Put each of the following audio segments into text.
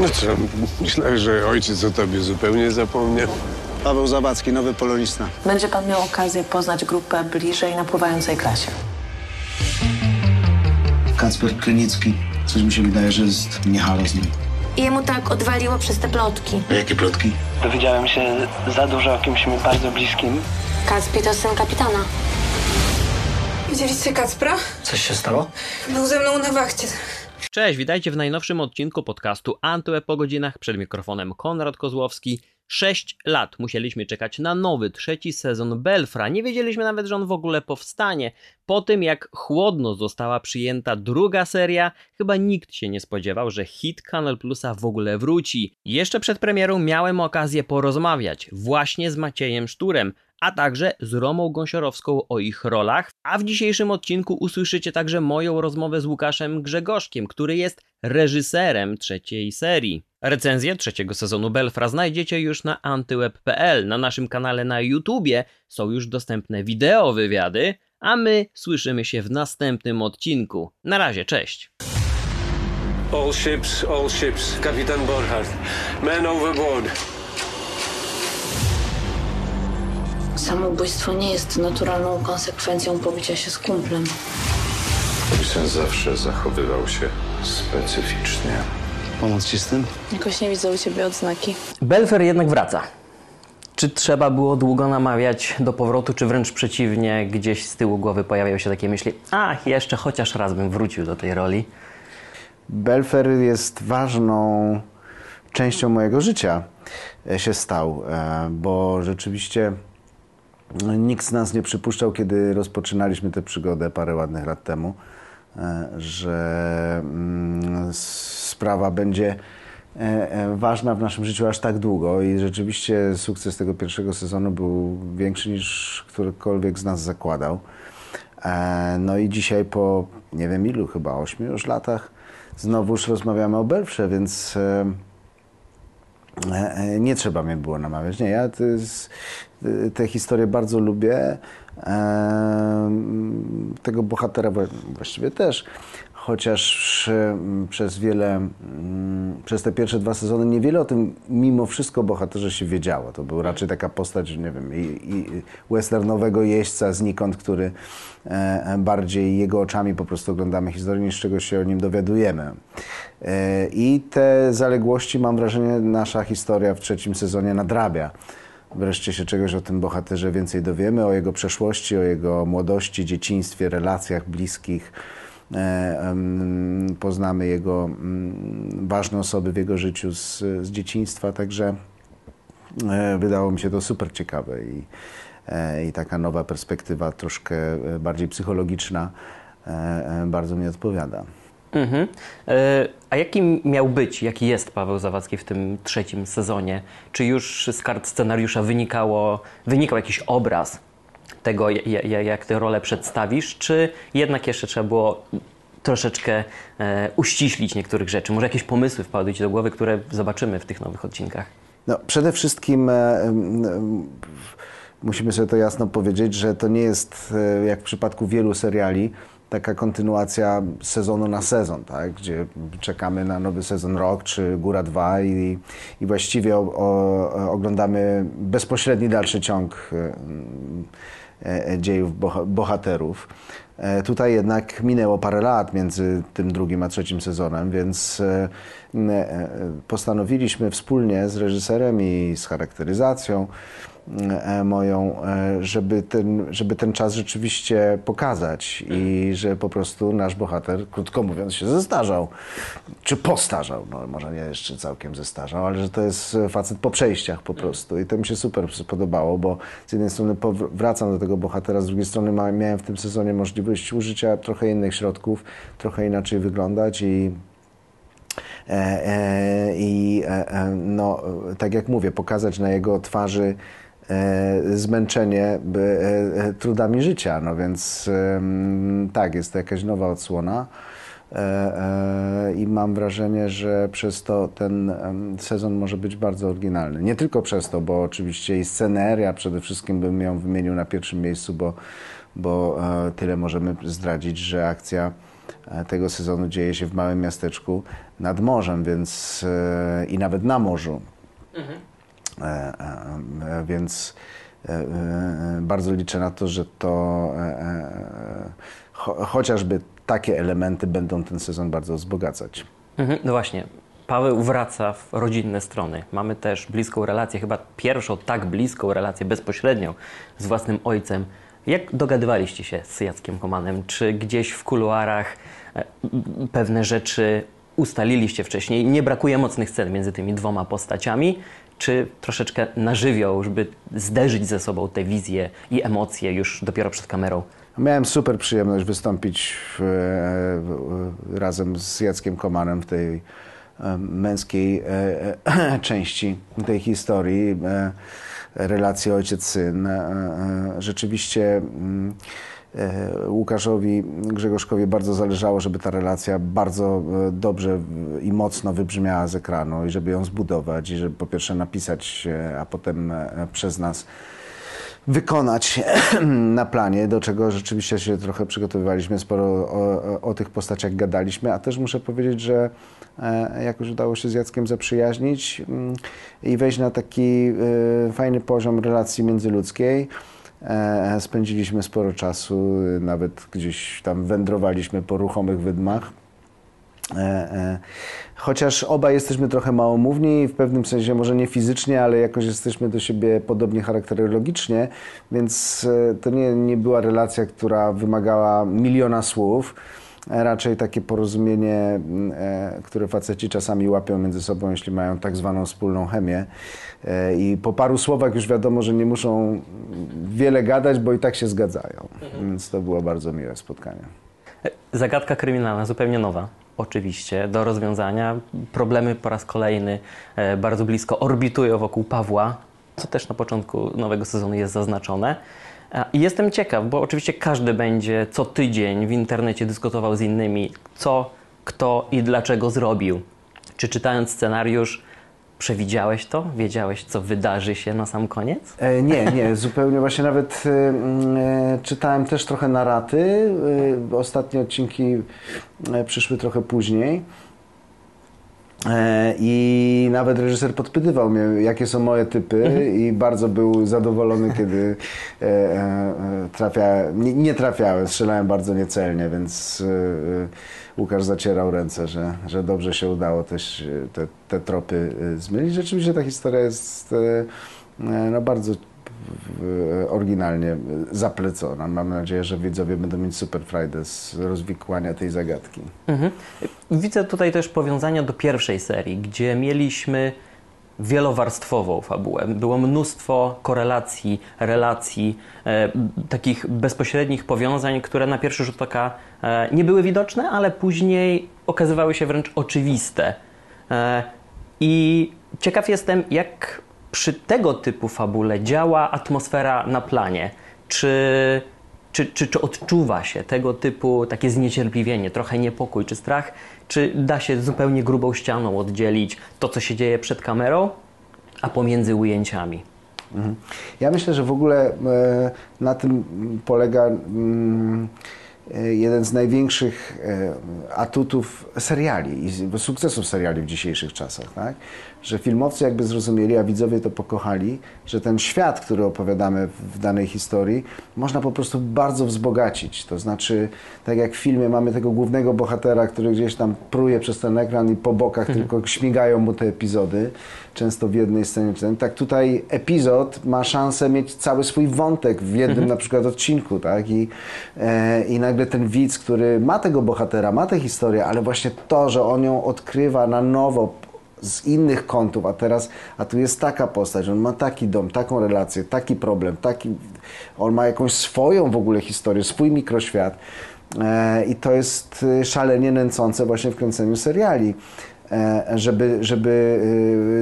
No co, myślę, że ojciec o tobie zupełnie zapomniał. Paweł Zawadzki, nowy polonista. Będzie pan miał okazję poznać grupę bliżej na pływającej klasie. Kacper Krynicki. Coś mi się wydaje, że jest nie halo z nim. I jemu tak odwaliło przez te plotki. A jakie plotki? Dowiedziałem się za dużo o kimś mi bardzo bliskim. Kacpi to syn kapitana. Widzieliście Kacpra? Coś się stało? Był ze mną na wachcie. Cześć, witajcie w najnowszym odcinku podcastu Antweb po godzinach. Przed mikrofonem Konrad Kozłowski. Sześć lat musieliśmy czekać na nowy, trzeci sezon Belfra. Nie wiedzieliśmy nawet, że on w ogóle powstanie. Po tym, jak chłodno została przyjęta druga seria, chyba nikt się nie spodziewał, że hit Kanal Plusa w ogóle wróci. Jeszcze przed premierą miałem okazję porozmawiać właśnie z Maciejem Szturem, a także z Romą Gąsiorowską o ich rolach. A w dzisiejszym odcinku usłyszycie także moją rozmowę z Łukaszem Grzegorzkiem, który jest reżyserem trzeciej serii. Recenzję trzeciego sezonu Belfra znajdziecie już na antyweb.pl. Na naszym kanale na YouTubie są już dostępne wideo wywiady, a my słyszymy się w następnym odcinku. Na razie, cześć! All ships, all ships. Kapitan Borchardt. Men overboard. Samobójstwo nie jest naturalną konsekwencją pobicia się z kumplem. Syn zawsze zachowywał się specyficznie. Pomóc ci z tym? Jakoś nie widzę u ciebie odznaki. Belfer jednak wraca. Czy trzeba było długo namawiać do powrotu, czy wręcz przeciwnie, gdzieś z tyłu głowy pojawiają się takie myśli, a jeszcze chociaż raz bym wrócił do tej roli? Belfer jest ważną częścią mojego życia e, się stał, e, bo rzeczywiście nikt z nas nie przypuszczał, kiedy rozpoczynaliśmy tę przygodę parę ładnych lat temu, e, że mm, sprawa będzie e, e, ważna w naszym życiu aż tak długo i rzeczywiście sukces tego pierwszego sezonu był większy niż którykolwiek z nas zakładał. No i dzisiaj po nie wiem ilu, chyba ośmiu już latach znowuż rozmawiamy o Belfrze, więc nie trzeba mnie było namawiać. Nie, ja jest, e, tę historię bardzo lubię. Tego bohatera wła- właściwie też. Chociaż e, przez wiele, mm, przez te pierwsze dwa sezony niewiele o tym mimo wszystko bohaterze się wiedziało. To był raczej taka postać, nie wiem, i, i westernowego jeźdźca znikąd, który e, bardziej jego oczami po prostu oglądamy historię, niż czegoś się o nim dowiadujemy. E, I te zaległości, mam wrażenie, nasza historia w trzecim sezonie nadrabia. Wreszcie się czegoś o tym bohaterze więcej dowiemy, o jego przeszłości, o jego młodości, dzieciństwie, relacjach bliskich. E, Poznamy jego mm, ważne osoby w jego życiu z, z dzieciństwa, także e, wydało mi się to super ciekawe i, e, i taka nowa perspektywa, troszkę bardziej psychologiczna, bardzo mi odpowiada. Mhm. E, A jaki miał być, jaki jest Paweł Zawadzki w tym trzecim sezonie? Czy już z kart scenariusza wynikało, wynikał jakiś obraz tego, ja- ja- jak tę rolę przedstawisz, czy jednak jeszcze trzeba było troszeczkę e, uściślić niektórych rzeczy? Może jakieś pomysły wpadły Ci do głowy, które zobaczymy w tych nowych odcinkach? No, przede wszystkim e, musimy sobie to jasno powiedzieć, że to nie jest, jak w przypadku wielu seriali, taka kontynuacja sezonu na sezon, tak? gdzie czekamy na nowy sezon rok czy Góra 2 i, i właściwie o, o, oglądamy bezpośredni dalszy ciąg e, e, dziejów boha- bohaterów. E, Tutaj jednak minęło parę lat między tym drugim a trzecim sezonem, więc e, e, postanowiliśmy wspólnie z reżyserem i z charakteryzacją e, moją, e, żeby ten, żeby ten czas rzeczywiście pokazać i że po prostu nasz bohater, krótko mówiąc, się zestarzał. Czy postarzał, no może nie jeszcze całkiem zestarzał, ale że to jest facet po przejściach po prostu i to mi się super podobało, bo z jednej strony wracam do tego bohatera, z drugiej strony miałem w tym sezonie możliwość użycia trochę innych środków, trochę inaczej wyglądać i E, e, I e, e, no, e, tak jak mówię, pokazać na jego twarzy e, zmęczenie by, e, e, trudami życia. No więc tak, jest to jakaś nowa odsłona. E, e, I mam wrażenie, że przez to ten sezon może być bardzo oryginalny. Nie tylko przez to, bo oczywiście i sceneria przede wszystkim bym ją wymienił na pierwszym miejscu, bo, bo e, tyle możemy zdradzić, że akcja e, tego sezonu dzieje się w małym miasteczku nad morzem, więc e, i nawet na morzu. E, e, e, więc e, e, bardzo liczę na to, że to e, e, cho, chociażby takie elementy będą ten sezon bardzo wzbogacać. Mhm, no właśnie. Paweł wraca w rodzinne strony. Mamy też bliską relację, chyba pierwszą tak bliską relację bezpośrednią z własnym ojcem. Jak dogadywaliście się z Jackiem Komanem? Czy gdzieś w kuluarach e, pewne rzeczy ustaliliście wcześniej? Nie brakuje mocnych scen między tymi dwoma postaciami? Czy troszeczkę na żywioł, żeby zderzyć ze sobą te wizje i emocje już dopiero przed kamerą? Miałem super przyjemność wystąpić w, e, razem z Jackiem Komanem w tej e, męskiej e, części tej historii. Relacji ojciec-syn. Rzeczywiście mm, Łukaszowi Grzegorzkowi bardzo zależało, żeby ta relacja bardzo e, dobrze i mocno wybrzmiała z ekranu i żeby ją zbudować i żeby po pierwsze napisać, e, a potem e, przez nas wykonać na planie, do czego rzeczywiście się trochę przygotowywaliśmy, sporo o, o, tych postaciach gadaliśmy, a też muszę powiedzieć, że e, jakoś udało się z Jackiem zaprzyjaźnić mm, i wejść na taki e, fajny poziom relacji międzyludzkiej. E, Spędziliśmy sporo czasu, e, nawet gdzieś tam wędrowaliśmy po ruchomych wydmach. E, e, Chociaż obaj jesteśmy trochę małomówni, w pewnym sensie może nie fizycznie, ale jakoś jesteśmy do siebie podobnie charakterologicznie, więc e, to nie, nie była relacja, która wymagała miliona słów. E, Raczej takie porozumienie, m, e, które faceci czasami łapią między sobą, jeśli mają tak zwaną wspólną chemię. E, I po paru słowach już wiadomo, że nie muszą wiele gadać, bo i tak się zgadzają. Więc to było bardzo miłe spotkanie. Zagadka kryminalna, zupełnie nowa. Oczywiście, do rozwiązania. Problemy po raz kolejny e, bardzo blisko orbitują wokół Pawła, co też na początku nowego sezonu jest zaznaczone. I jestem ciekaw, bo oczywiście każdy będzie co tydzień w internecie dyskutował z innymi, co, kto i dlaczego zrobił. Czy czytając scenariusz przewidziałeś to? Wiedziałeś, co wydarzy się na sam koniec? E, nie, nie, zupełnie. Właśnie nawet e, e, czytałem też trochę naraty. E, ostatnie odcinki przyszły trochę później. E, I nawet reżyser podpytywał mnie, jakie są moje typy, i bardzo był zadowolony, kiedy e, e, e, trafia, nie, nie trafiałem, strzelałem bardzo niecelnie, więc Łukasz zacierał ręce, że, że dobrze się udało też te, te tropy zmylić. Rzeczywiście ta historia jest no, bardzo oryginalnie zaplecona. Mam nadzieję, że widzowie będą mieć super frajdę z rozwikłania tej zagadki. Mhm. Widzę tutaj też powiązania do pierwszej serii, gdzie mieliśmy wielowarstwową fabułę. Było mnóstwo korelacji, relacji, e, takich bezpośrednich powiązań, które na pierwszy rzut oka e, nie były widoczne, ale później okazywały się wręcz oczywiste. E, I ciekaw jestem, jak przy tego typu fabule działa atmosfera na planie. Czy czy, czy, czy odczuwa się tego typu takie zniecierpliwienie, trochę niepokój czy strach? Czy da się zupełnie grubą ścianą oddzielić to, co się dzieje przed kamerą, a pomiędzy ujęciami? Mhm. Ja myślę, że w ogóle e, na tym polega mm, e, jeden z największych e, atutów seriali i sukcesów seriali w dzisiejszych czasach, tak? Że filmowcy jakby zrozumieli, a widzowie to pokochali, że ten świat, który opowiadamy w danej historii, można po prostu bardzo wzbogacić. To znaczy, tak jak w filmie mamy tego głównego bohatera, który gdzieś tam pruje przez ten ekran i po bokach tylko śmigają mu te epizody, często w jednej scenie, tak tutaj epizod ma szansę mieć cały swój wątek w jednym na przykład odcinku, tak? I, e, I nagle ten widz, który ma tego bohatera, ma tę historię, ale właśnie to, że on ją odkrywa na nowo z innych kątów, a teraz, a tu jest taka postać, on ma taki dom, taką relację, taki problem, taki, on ma jakąś swoją w ogóle historię, swój mikroświat e, i to jest y, szalenie nęcące właśnie w kręceniu seriali e, żeby, żeby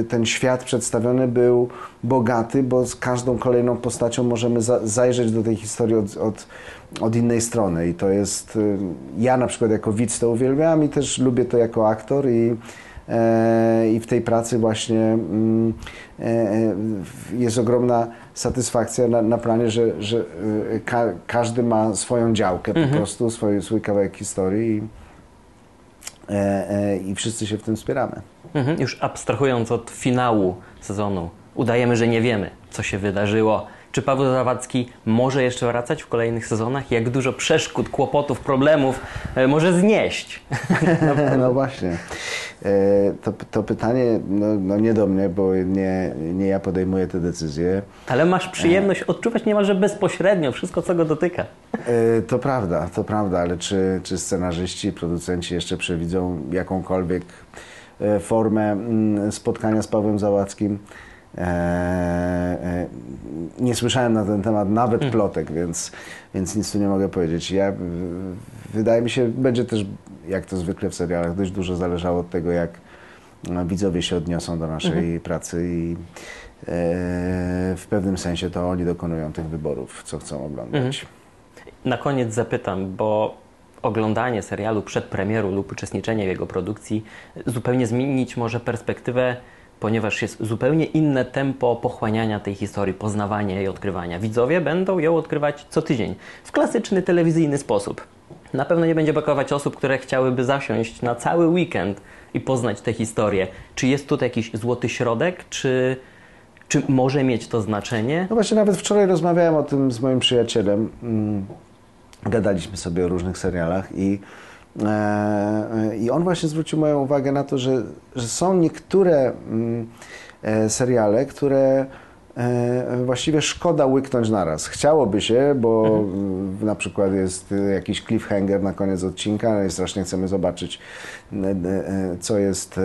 ten świat przedstawiony był bogaty, bo z każdą kolejną postacią możemy za, zajrzeć do tej historii od, od, od innej strony. I to jest, ja na przykład jako widz to uwielbiam i też lubię to jako aktor i, e, i w tej pracy właśnie mm, e, e, jest ogromna satysfakcja na, na planie, że, że ka, każdy ma swoją działkę po prostu, swój, swój kawałek historii. I, e, e, i wszyscy się w tym wspieramy. Mhm. Już abstrahując od finału sezonu, udajemy, że nie wiemy, co się wydarzyło. Czy Paweł Zawadzki może jeszcze wracać w kolejnych sezonach? Jak dużo przeszkód, kłopotów, problemów e, może znieść? No właśnie. E, To, to pytanie no, no nie do mnie, bo nie, nie ja podejmuję te decyzje. Ale masz przyjemność odczuwać niemalże bezpośrednio wszystko, co go dotyka. E, To prawda, to prawda, ale czy, czy scenarzyści, producenci jeszcze przewidzą jakąkolwiek formę mm, spotkania z Pawłem Załackim? E, e, Nie słyszałem na ten temat nawet plotek, więc, więc nic tu nie mogę powiedzieć. Ja, wydaje mi się, będzie też, jak to zwykle w serialach, dość dużo zależało od tego, jak e, widzowie się odniosą do naszej pracy i e, w pewnym sensie to oni dokonują tych wyborów, co chcą oglądać. Na koniec zapytam, bo oglądanie serialu przed premierą lub uczestniczenie w jego produkcji zupełnie zmienić może perspektywę, ponieważ jest zupełnie inne tempo pochłaniania tej historii, poznawania jej, odkrywania. Widzowie będą ją odkrywać co tydzień w klasyczny telewizyjny sposób. Na pewno nie będzie brakować osób, które chciałyby zasiąść na cały weekend i poznać tę historię. Czy jest tutaj jakiś złoty środek, czy, czy może mieć to znaczenie? No właśnie nawet wczoraj rozmawiałem o tym z moim przyjacielem. Mm, Gadaliśmy sobie o różnych serialach i, i on właśnie zwrócił moją uwagę na to, że, że są niektóre mm, e, seriale, które e, właściwie szkoda łyknąć naraz. Chciałoby się, bo mm, na przykład jest e, jakiś cliffhanger na koniec odcinka no i strasznie chcemy zobaczyć, e, e, co jest...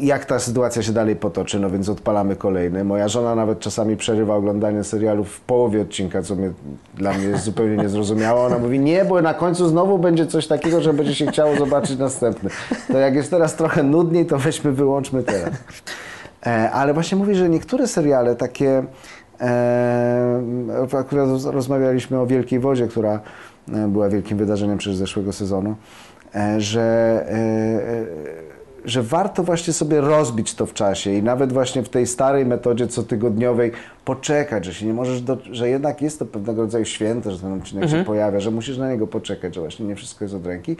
jak ta sytuacja się dalej potoczy, no więc odpalamy kolejny. Moja żona nawet czasami przerywa oglądanie serialu w połowie odcinka, co mnie, dla mnie jest zupełnie niezrozumiałe. Ona mówi, nie, bo na końcu znowu będzie coś takiego, że będzie się chciało zobaczyć następny. To jak jest teraz trochę nudniej, to weźmy, wyłączmy teraz. E, ale właśnie mówi, że niektóre seriale takie, e, akurat roz- rozmawialiśmy o Wielkiej Wodzie, która e, była wielkim wydarzeniem przez zeszłego sezonu, że że warto właśnie sobie rozbić to w czasie i nawet właśnie w tej starej metodzie cotygodniowej poczekać, że się nie możesz, do, że jednak jest to pewnego rodzaju święto, że ten odcinek się pojawia, że musisz na niego poczekać, że właśnie nie wszystko jest od ręki.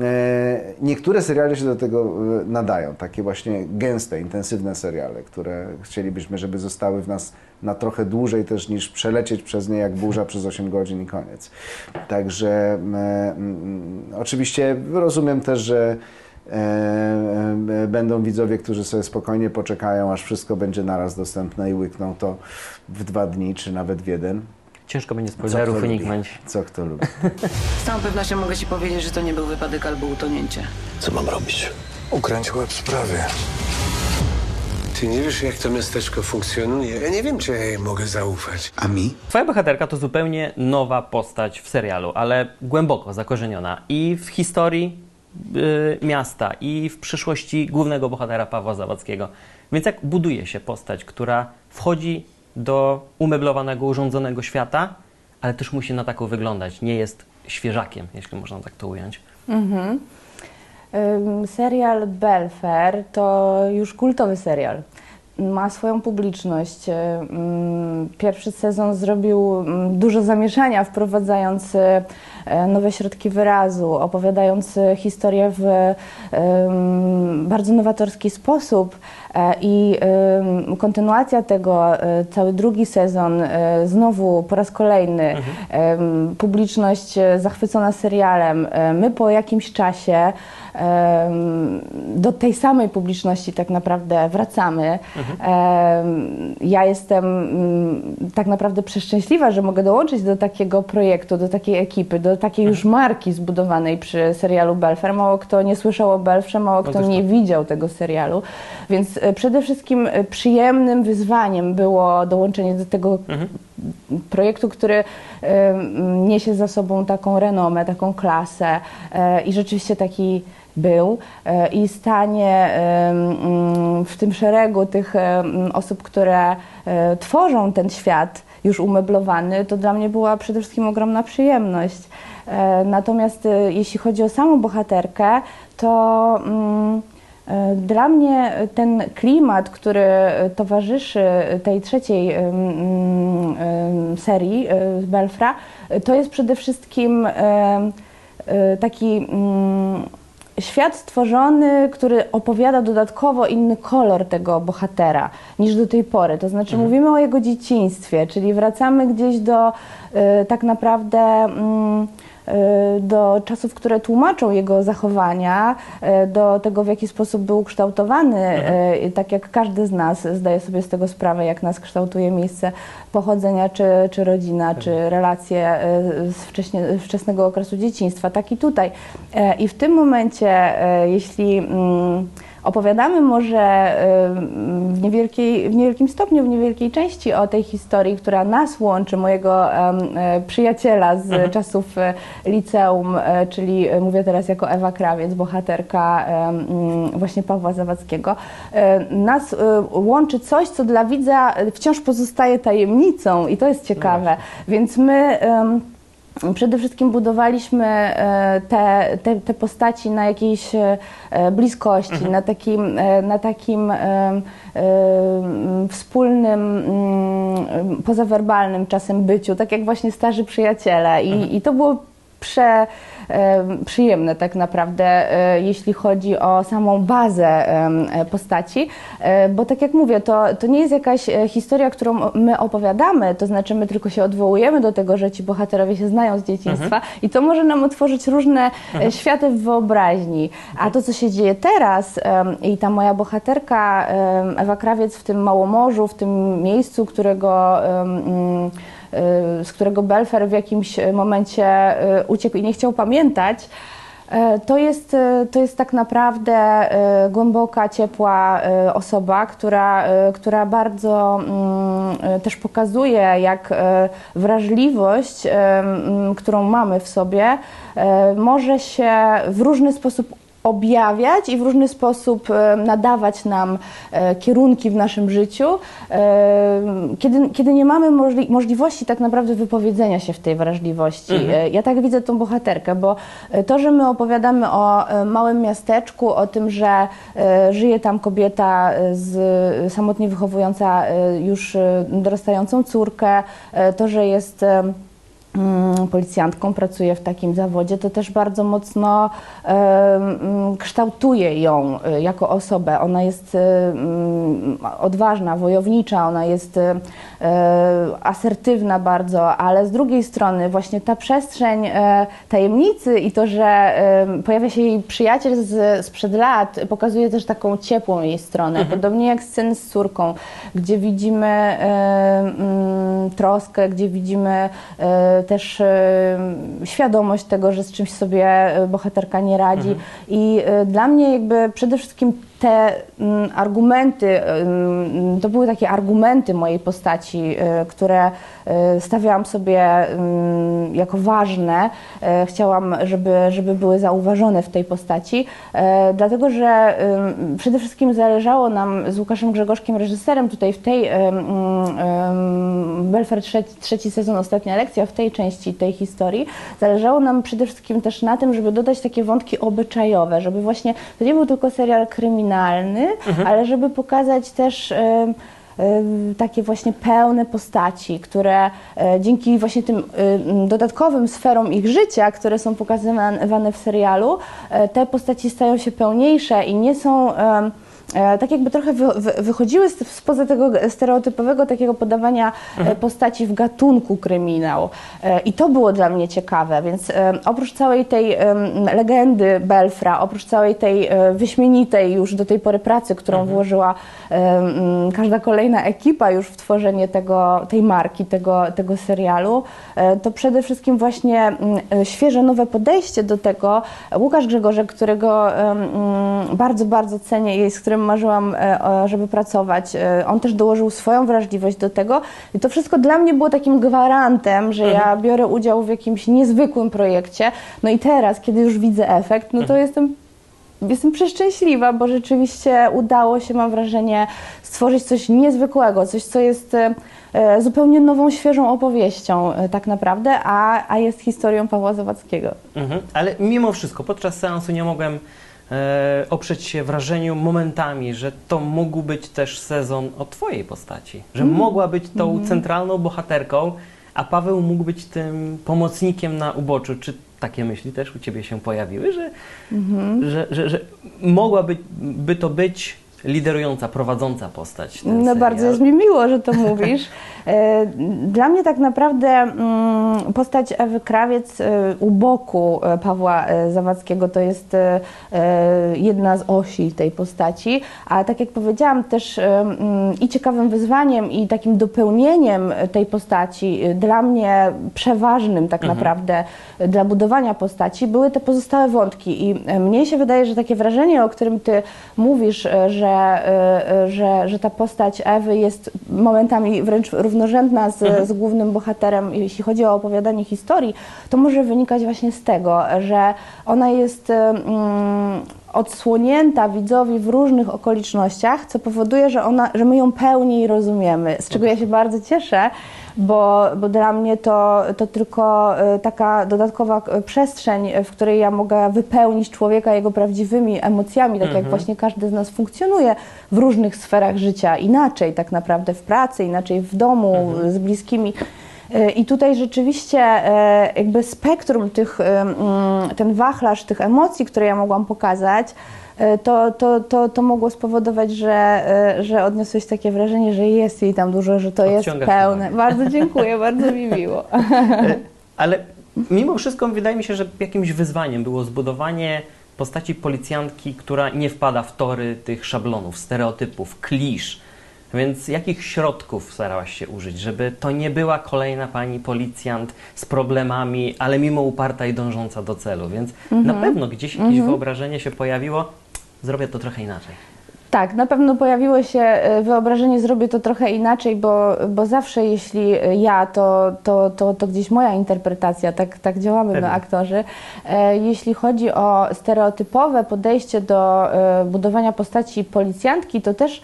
E, niektóre seriale się do tego e, nadają, takie właśnie gęste, intensywne seriale, które chcielibyśmy, żeby zostały w nas na trochę dłużej też niż przelecieć przez nie jak burza przez 8 godzin i koniec. Także e, mm, oczywiście rozumiem też, że będą widzowie, którzy sobie spokojnie poczekają, aż wszystko będzie naraz dostępne i łykną to w dwa dni, czy nawet w jeden. Ciężko będzie spoilerów uniknąć. Co kto lubi. Z całą pewnością mogę ci powiedzieć, że to nie był wypadek albo utonięcie. Co mam robić? Ukręć łeb sprawy. Ty nie wiesz, jak to miasteczko funkcjonuje? Ja nie wiem, czy ja jej mogę zaufać. A mi? Twoja bohaterka to zupełnie nowa postać w serialu, ale głęboko zakorzeniona i w historii miasta, i w przyszłości głównego bohatera Pawła Zawadzkiego. Więc jak buduje się postać, która wchodzi do umeblowanego, urządzonego świata, ale też musi na taką wyglądać, nie jest świeżakiem, jeśli można tak to ująć. Ym, Serial Belfer to już kultowy serial. Ma swoją publiczność. Pierwszy sezon zrobił dużo zamieszania, wprowadzając y, nowe środki wyrazu, opowiadając historię w bardzo nowatorski sposób. E, I kontynuacja tego, y, cały drugi sezon, znowu po raz kolejny, ym, publiczność zachwycona serialem. My po jakimś czasie do tej samej publiczności tak naprawdę wracamy. Em, Ja jestem mm, tak naprawdę przeszczęśliwa, że mogę dołączyć do takiego projektu, do takiej ekipy, do takiej już marki zbudowanej przy serialu Belfer. Mało kto nie słyszał o Belfrze, mało kto też nie widział tego serialu. Więc e, przede wszystkim e, przyjemnym wyzwaniem było dołączenie do tego projektu, który em, niesie za sobą taką renomę, taką klasę e, i rzeczywiście taki był e, i stanie w tym szeregu tych osób, które e, tworzą ten świat już umeblowany, to dla mnie była przede wszystkim ogromna przyjemność. E, Natomiast e, jeśli chodzi o samą bohaterkę, to mm, E, Dla mnie ten klimat, który towarzyszy tej trzeciej em, serii Belfra, to jest przede wszystkim taki mm, świat stworzony, który opowiada dodatkowo inny kolor tego bohatera niż do tej pory. To znaczy mówimy o jego dzieciństwie, czyli wracamy gdzieś do tak naprawdę mm, do czasów, które tłumaczą jego zachowania, y, do tego, w jaki sposób był kształtowany, y, tak jak każdy z nas zdaje sobie z tego sprawę, jak nas kształtuje miejsce pochodzenia, czy, czy rodzina, czy relacje y, z wcześnie, wczesnego okresu dzieciństwa, tak i tutaj. E, I w tym momencie, e, jeśli mm, opowiadamy może w, niewielkiej, w niewielkim stopniu, w niewielkiej części o tej historii, która nas łączy, mojego e, przyjaciela z czasów e, liceum, e, czyli mówię teraz jako Ewa Krawiec, bohaterka właśnie Pawła Zawadzkiego, nas łączy coś, co dla widza wciąż pozostaje tajemnicą i to jest ciekawe. Więc my Przede wszystkim budowaliśmy e, te, te, te postaci na jakiejś e, bliskości, na takim, e, na takim wspólnym, mm, pozawerbalnym czasem byciu, tak jak właśnie starzy przyjaciele. I, i to było prze, przyjemne tak naprawdę, e, jeśli chodzi o samą bazę e, postaci, e, bo tak jak mówię, to, to nie jest jakaś historia, którą my opowiadamy, to znaczy my tylko się odwołujemy do tego, że ci bohaterowie się znają z dzieciństwa i to może nam otworzyć różne e, światy w wyobraźni. A to, co się dzieje teraz i ta moja bohaterka Ewa Krawiec w tym Małomorzu, w tym miejscu, którego y, z którego Belfer w jakimś momencie y, uciekł i nie chciał pamiętać, to jest, y, to jest tak naprawdę y, głęboka, ciepła y, osoba, która, y, która bardzo mm, y, też pokazuje, jak y, wrażliwość, y, mm, którą mamy w sobie, y, może się w różny sposób objawiać i w różny sposób e, nadawać nam e, kierunki w naszym życiu, e, kiedy, kiedy nie mamy możli możliwości tak naprawdę wypowiedzenia się w tej wrażliwości. E, Ja tak widzę tą bohaterkę, bo to, że my opowiadamy o małym miasteczku, o tym, że żyje tam kobieta z, samotnie wychowująca już dorastającą córkę, to, że jest policjantką, pracuje w takim zawodzie, to też bardzo mocno mm, kształtuje ją e, jako osobę. Ona jest e, mm, odważna, wojownicza, ona jest e, asertywna bardzo, ale z drugiej strony właśnie ta przestrzeń e, tajemnicy i to, że pojawia się jej przyjaciel z, sprzed lat, pokazuje też taką ciepłą jej stronę. Podobnie jak sceny z córką, gdzie widzimy e, mm, troskę, gdzie widzimy e, też świadomość tego, że z czymś sobie e, bohaterka nie radzi. I e, dla mnie jakby przede wszystkim te mm, argumenty, to były takie argumenty mojej postaci, e, które stawiałam sobie mm, jako ważne. E, Chciałam, żeby, żeby były zauważone w tej postaci, e, dlatego że przede wszystkim zależało nam z Łukaszem Grzegorzkiem, reżyserem, tutaj w tej Belfer trzeci, trzeci sezon, ostatnia lekcja, w tej części tej historii, zależało nam przede wszystkim też na tym, żeby dodać takie wątki obyczajowe, żeby właśnie, to nie był tylko serial kryminalny, ale żeby pokazać też takie właśnie pełne postaci, które e, dzięki właśnie tym em, dodatkowym sferom ich życia, które są pokazywane w serialu, e, te postaci stają się pełniejsze i nie są e, tak jakby trochę wy, wy, wychodziły spoza tego stereotypowego takiego podawania e, postaci w gatunku kryminał. E, I to było dla mnie ciekawe, więc e, oprócz całej tej legendy Belfra, oprócz całej tej e, wyśmienitej już do tej pory pracy, którą włożyła em, każda kolejna ekipa już w tworzenie tego, tej marki, tego, tego serialu, e, to przede wszystkim właśnie mm, e, świeże, nowe podejście do tego. Łukasz Grzegorzek, którego mm, bardzo, bardzo cenię i z którym marzyłam, e, żeby pracować, e, on też dołożył swoją wrażliwość do tego i to wszystko dla mnie było takim gwarantem, że ja biorę udział w jakimś niezwykłym projekcie. No i teraz, kiedy już widzę efekt, no to jestem Jestem przeszczęśliwa, bo rzeczywiście udało się, mam wrażenie, stworzyć coś niezwykłego, coś, co jest e, zupełnie nową, świeżą opowieścią tak naprawdę, a, a jest historią Pawła Zawadzkiego. Mhm. Ale mimo wszystko, podczas seansu nie mogłem oprzeć się wrażeniu momentami, że to mógł być też sezon o Twojej postaci. Że mogła być tą centralną bohaterką, a Paweł mógł być tym pomocnikiem na uboczu. Czy takie myśli też u ciebie się pojawiły, że, że, że, że mogłaby by to być liderująca, prowadząca postać. No serial. bardzo jest mi miło, że to mówisz. E, Dla mnie tak naprawdę mm, postać Ewy Krawiec e, u boku e, Pawła Zawadzkiego to jest jedna z osi tej postaci, a tak jak powiedziałam też mm, i ciekawym wyzwaniem i takim dopełnieniem tej postaci dla mnie przeważnym tak naprawdę e, dla budowania postaci były te pozostałe wątki i mnie się wydaje, że takie wrażenie, o którym ty mówisz, e, że, e, e, że, że ta postać Ewy jest momentami wręcz równorzędna z, z głównym bohaterem, jeśli chodzi o opowiadanie historii, to może wynikać właśnie z tego, że ona jest e, mm, odsłonięta widzowi w różnych okolicznościach, co powoduje, że, ona, że my ją pełniej rozumiemy, z czego ja się bardzo cieszę, bo, bo dla mnie to, to tylko e, taka dodatkowa e, przestrzeń, e, w której ja mogę wypełnić człowieka jego prawdziwymi emocjami, tak jak właśnie każdy z nas funkcjonuje w różnych sferach życia, inaczej tak naprawdę w pracy, inaczej w domu, z bliskimi. I tutaj rzeczywiście jakby spektrum tych, ten wachlarz tych emocji, które ja mogłam pokazać, to, to, to, to mogło spowodować, że, e, że odniosłeś takie wrażenie, że jest jej tam dużo, że to jest pełne. Bardzo dziękuję, bardzo mi miło. E, Ale mimo wszystko wydaje mi się, że jakimś wyzwaniem było zbudowanie postaci policjantki, która nie wpada w tory tych szablonów, stereotypów, klisz. Więc jakich środków starałaś się użyć, żeby to nie była kolejna pani policjant z problemami, ale mimo uparta i dążąca do celu? Więc na pewno gdzieś jakieś wyobrażenie się pojawiło, zrobię to trochę inaczej. Tak, na pewno pojawiło się e, wyobrażenie, zrobię to trochę inaczej, bo, bo zawsze jeśli ja, to, to, to, to gdzieś moja interpretacja, tak, tak działamy Pewnie. my aktorzy. E, Jeśli chodzi o stereotypowe podejście do e, budowania postaci policjantki, to też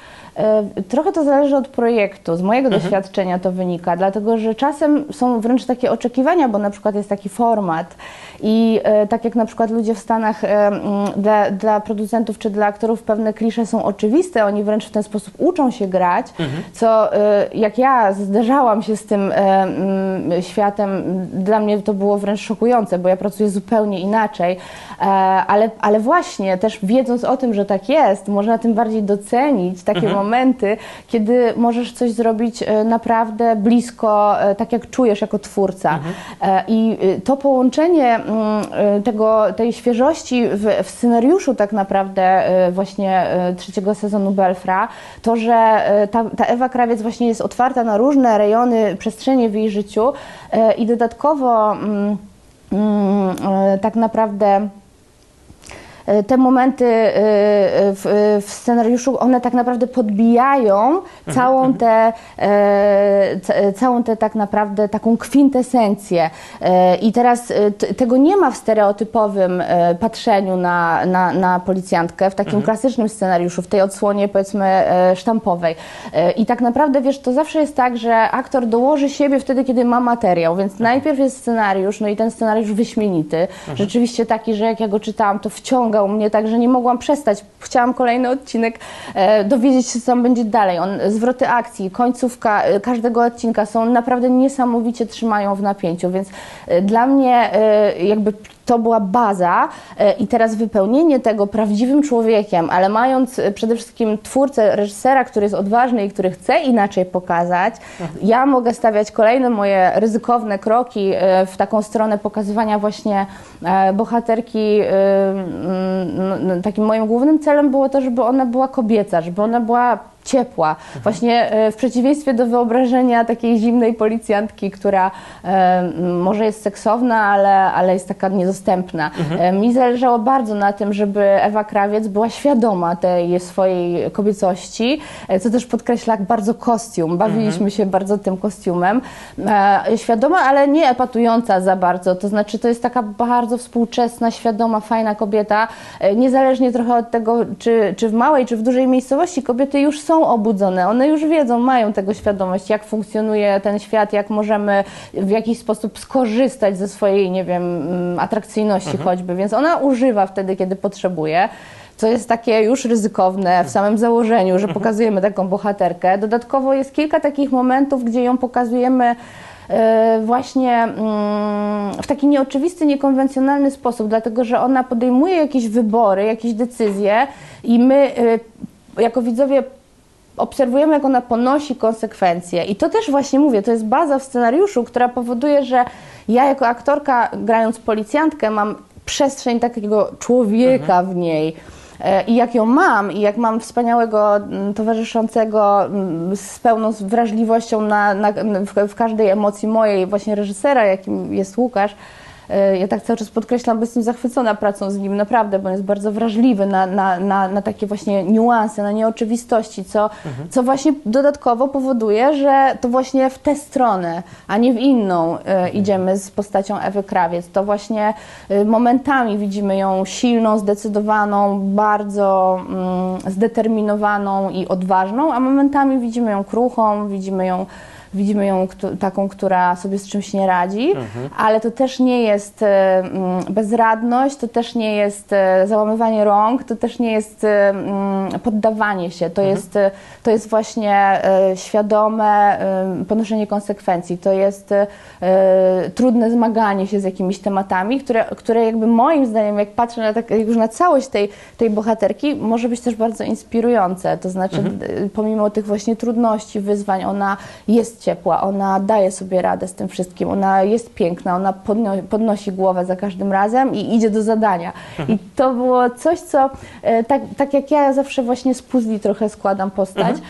trochę to zależy od projektu. Z mojego doświadczenia to wynika, dlatego że czasem są wręcz takie oczekiwania, bo na przykład jest taki format i e, tak jak na przykład ludzie w Stanach e, dla, dla producentów czy dla aktorów pewne klisze są oczywiste, oni wręcz w ten sposób uczą się grać, co e, jak ja zderzałam się z tym e, światem, dla mnie to było wręcz szokujące, bo ja pracuję zupełnie inaczej, e, ale, ale właśnie też wiedząc o tym, że tak jest, można tym bardziej docenić takie momenty, kiedy możesz coś zrobić e, naprawdę blisko, e, tak jak czujesz jako twórca. E, I to połączenie mm, tego, tej świeżości w, w scenariuszu tak naprawdę właśnie trzeciego sezonu Belfra, to, że ta, ta Ewa Krawiec właśnie jest otwarta na różne rejony, przestrzenie w jej życiu i dodatkowo mm, mm, tak naprawdę te momenty e, w, w scenariuszu, one tak naprawdę podbijają całą tę, e, ca- całą tę tak naprawdę taką kwintesencję. E, I teraz e, tego nie ma w stereotypowym e, patrzeniu na, na, na policjantkę, w takim klasycznym scenariuszu, w tej odsłonie powiedzmy e, sztampowej. E, I tak naprawdę, wiesz, to zawsze jest tak, że aktor dołoży siebie wtedy, kiedy ma materiał, więc najpierw jest scenariusz, no i ten scenariusz wyśmienity. Rzeczywiście taki, że jak ja go czytałam, to wciągał mnie że nie mogłam przestać. Chciałam kolejny odcinek, e, dowiedzieć się, co tam będzie dalej. On, zwroty akcji, końcówka e, każdego odcinka są naprawdę niesamowicie trzymają w napięciu, więc e, dla mnie e, jakby to była baza e, i teraz wypełnienie tego prawdziwym człowiekiem, ale mając e, przede wszystkim twórcę, reżysera, który jest odważny i który chce inaczej pokazać, ja mogę stawiać kolejne moje ryzykowne kroki e, w taką stronę pokazywania właśnie bohaterki. Takim moim głównym celem było to, żeby ona była kobieca, żeby ona była ciepła. Właśnie e, w przeciwieństwie do wyobrażenia takiej zimnej policjantki, która e, może jest seksowna, ale, ale jest taka niedostępna. E, Mi zależało bardzo na tym, żeby Ewa Krawiec była świadoma tej swojej kobiecości, co też podkreśla bardzo kostium. Bawiliśmy się bardzo tym kostiumem. E, Świadoma, ale nie epatująca za bardzo. To znaczy, to jest taka bardzo współczesna, świadoma, fajna kobieta. E, Niezależnie trochę od tego, czy, czy w małej, czy w dużej miejscowości, kobiety już są obudzone. One już wiedzą, mają tego świadomość, jak funkcjonuje ten świat, jak możemy w jakiś sposób skorzystać ze swojej, nie wiem, mm, atrakcyjności choćby. Więc ona używa wtedy, kiedy potrzebuje. Co jest takie już ryzykowne w samym założeniu, że pokazujemy taką bohaterkę. Dodatkowo jest kilka takich momentów, gdzie ją pokazujemy e, właśnie mm, w taki nieoczywisty, niekonwencjonalny sposób, dlatego że ona podejmuje jakieś wybory, jakieś decyzje i my e, jako widzowie obserwujemy, jak ona ponosi konsekwencje. I to też właśnie mówię, to jest baza w scenariuszu, która powoduje, że ja jako aktorka, grając policjantkę, mam przestrzeń takiego człowieka w niej. E, I jak ją mam, i jak mam wspaniałego mm, towarzyszącego mm, z pełną wrażliwością na, na, w, w każdej emocji mojej, właśnie reżysera, jakim jest Łukasz, Ja tak cały czas podkreślam, bo jestem zachwycona pracą z nim, naprawdę, bo on jest bardzo wrażliwy na, na, na, na takie właśnie niuanse, na nieoczywistości, co, co właśnie dodatkowo powoduje, że to właśnie w tę stronę, a nie w inną e, idziemy z postacią Ewy Krawiec. To właśnie e, momentami widzimy ją silną, zdecydowaną, bardzo mm, zdeterminowaną i odważną, a momentami widzimy ją kruchą, widzimy ją widzimy ją taką, która sobie z czymś nie radzi, ale to też nie jest e, mm, bezradność, to też nie jest e, załamywanie rąk, to też nie jest e, mm, poddawanie się, to, jest, e, to jest właśnie świadome ponoszenie konsekwencji, to jest trudne zmaganie się z jakimiś tematami, które, które jakby moim zdaniem, jak patrzę na tak, już na całość tej, tej bohaterki, może być też bardzo inspirujące, to znaczy d- pomimo tych właśnie trudności, wyzwań, ona jest ciepła, ona daje sobie radę z tym wszystkim, ona jest piękna, ona podno- podnosi głowę za każdym razem i idzie do zadania. I to było coś, co e, tak, tak jak ja zawsze właśnie z puzli trochę składam postać, e,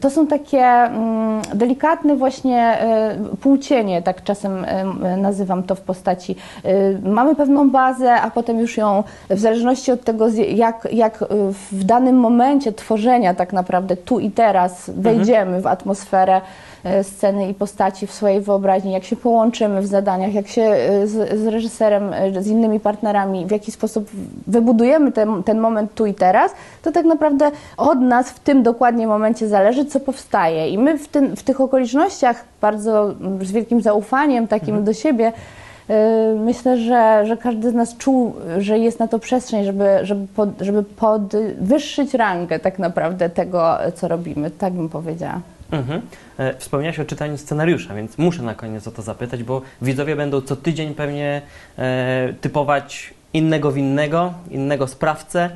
to są takie mm, delikatne właśnie e, półcienie, tak czasem e, nazywam to w postaci. E, Mamy pewną bazę, a potem już ją, w zależności od tego, jak, jak e, w danym momencie tworzenia tak naprawdę tu i teraz wejdziemy w atmosferę e, sceny i postaci w swojej wyobraźni, jak się połączymy w zadaniach, jak się e, z, z reżyserem, e, z innymi partnerami, w jaki sposób wybudujemy ten, ten moment tu i teraz, to tak naprawdę od nas w tym dokładnie momencie zależy, co powstaje. I my w, tym, w tych okolicznościach bardzo z wielkim zaufaniem takim do siebie e, Myślę, że, że każdy z nas czuł, że jest na to przestrzeń, żeby, żeby, pod, żeby podwyższyć rangę tak naprawdę tego, co robimy. Tak bym powiedziała. Mhm. E, Wspomniałaś o czytaniu scenariusza, więc muszę na koniec o to zapytać, bo widzowie będą co tydzień pewnie e, typować innego winnego, innego sprawcę.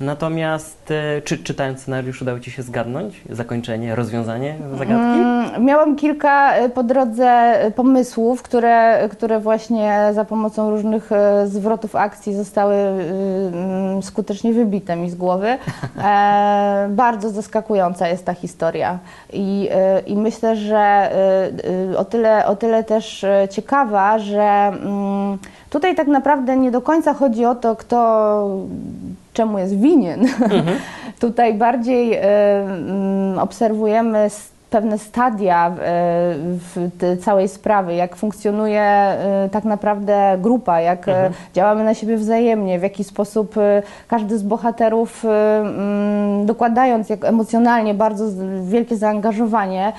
Natomiast e, czy czytając scenariusz udało Ci się zgadnąć zakończenie, rozwiązanie zagadki? Mm, Miałam kilka e, po drodze e, pomysłów, które, które właśnie za pomocą różnych zwrotów akcji zostały mm, skutecznie wybite mi z głowy. E, bardzo zaskakująca jest ta historia i, i myślę, że o tyle, o tyle też ciekawa, że mm, tutaj tak naprawdę nie do końca chodzi o to, kto czemu jest winien. Tutaj bardziej mm, obserwujemy pewne stadia w, e, całej sprawy, jak funkcjonuje e, tak naprawdę grupa, jak e, działamy na siebie wzajemnie, w jaki sposób każdy z bohaterów, mm, dokładając jak emocjonalnie bardzo wielkie zaangażowanie